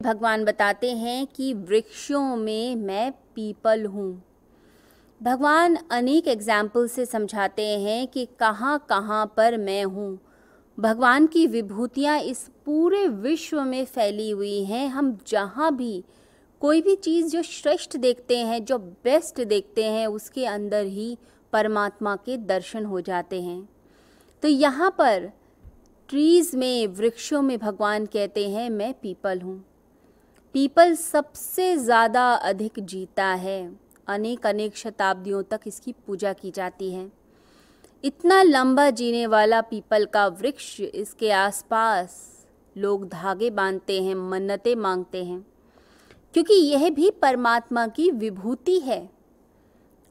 भगवान बताते हैं कि वृक्षों में मैं पीपल हूँ। भगवान अनेक एग्ज़ाम्पल से समझाते हैं कि कहाँ कहाँ पर मैं हूँ। भगवान की विभूतियाँ इस पूरे विश्व में फैली हुई हैं। हम जहाँ भी कोई भी चीज़ जो श्रेष्ठ देखते हैं, जो बेस्ट देखते हैं, उसके अंदर ही परमात्मा के दर्शन हो जाते हैं। तो यहाँ पर ट्रीज़ में, वृक्षों में भगवान कहते हैं, मैं पीपल हूँ। पीपल सबसे ज़्यादा अधिक जीता है। अनेक अनेक शताब्दियों तक इसकी पूजा की जाती है। इतना लंबा जीने वाला पीपल का वृक्ष इसके आसपास लोग धागे बांधते हैं, मन्नतें मांगते हैं। क्योंकि यह भी परमात्मा की विभूति है।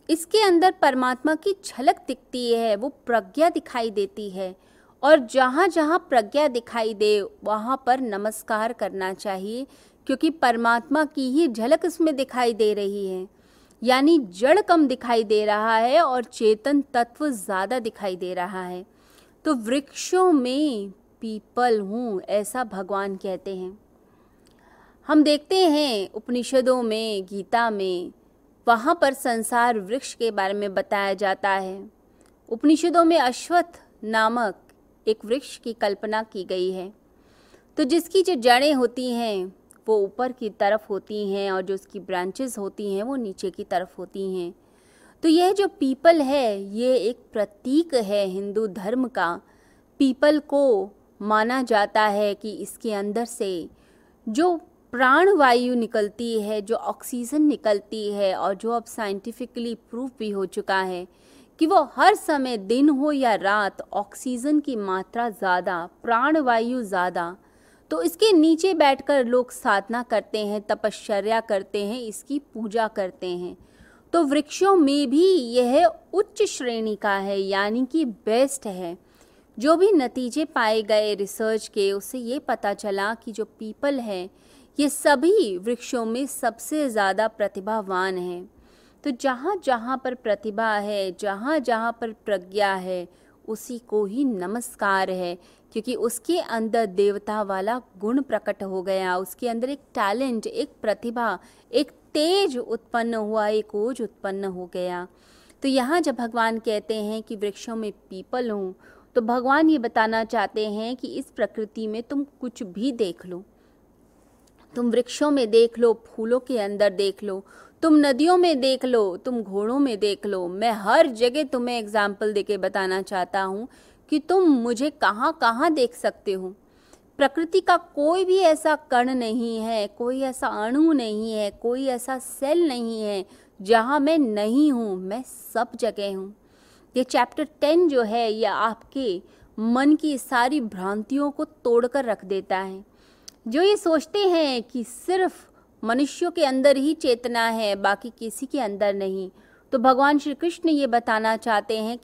इसके अंदर परमात्मा की झलक दिखती है, वो प्रज्ञा दिखाई देती है। और जहाँ जहाँ प्रज्ञा दिखाई दे, वहाँ पर नमस्कार करना चाहिए। क्योंकि परमात्मा की ही झलक इसमें दिखाई दे रही है। यानी जड़ कम दिखाई दे रहा है और चेतन तत्व ज़्यादा दिखाई दे रहा है। तो वृक्षों में पीपल हूँ, ऐसा भगवान कहते हैं। हम देखते हैं उपनिषदों में, गीता में, वहाँ पर संसार वृक्ष के बारे में बताया जाता है। उपनिषदों में अश्वत्थ नामक एक वृक्ष की कल्पना की गई है। तो जिसकी जो जड़ें होती हैं वो ऊपर की तरफ़ होती हैं और जो उसकी ब्रांचेस होती हैं वो नीचे की तरफ़ होती हैं। तो यह जो पीपल है, ये एक प्रतीक है हिंदू धर्म का। पीपल को माना जाता है कि इसके अंदर से जो प्राण वायु निकलती है, जो ऑक्सीजन निकलती है और जो अब साइंटिफिकली प्रूफ भी हो चुका है कि वो हर समय दिन हो या रात ऑक्सीजन की मात्रा ज़्यादा, प्राण वायु ज़्यादा तो इसके नीचे बैठकर लोग साधना करते हैं, तपश्चर्या करते हैं, इसकी पूजा करते हैं। तो वृक्षों में भी यह उच्च श्रेणी का है, यानी कि बेस्ट है। जो भी नतीजे पाए गए रिसर्च के, उससे ये पता चला कि जो पीपल है, ये सभी वृक्षों में सबसे ज़्यादा प्रतिभावान हैं। तो जहाँ जहाँ पर प्रतिभा है जहाँ जहाँ पर प्रज्ञा है उसी को ही नमस्कार है, क्योंकि उसके अंदर देवता वाला गुण प्रकट हो गया। उसके अंदर एक टैलेंट एक प्रतिभा, एक तेज उत्पन्न हुआ, एक ओज उत्पन्न हो गया। तो यहाँ जब भगवान कहते हैं कि वृक्षों में पीपल हूँ तो भगवान ये बताना चाहते हैं कि इस प्रकृति में तुम कुछ भी देख लो। तुम वृक्षों में देख लो, फूलों के अंदर देख लो तुम नदियों में देख लो, तुम घोड़ों में देख लो। मैं हर जगह तुम्हें एग्ज़ाम्पल देके बताना चाहता हूँ कि तुम मुझे कहाँ कहाँ देख सकते हो। प्रकृति का कोई भी ऐसा कण नहीं है, कोई ऐसा अणु नहीं है, कोई ऐसा सेल नहीं है जहाँ मैं नहीं हूँ, मैं सब जगह हूँ। ये चैप्टर टेन जो है, ये आपके मन की सारी भ्रांतियों को तोड़कर रख देता है। जो ये सोचते हैं कि सिर्फ़ मनुष्यों के अंदर ही चेतना है, बाकी किसी के अंदर नहीं। तो भगवान श्री कृष्ण ये बताना चाहते हैं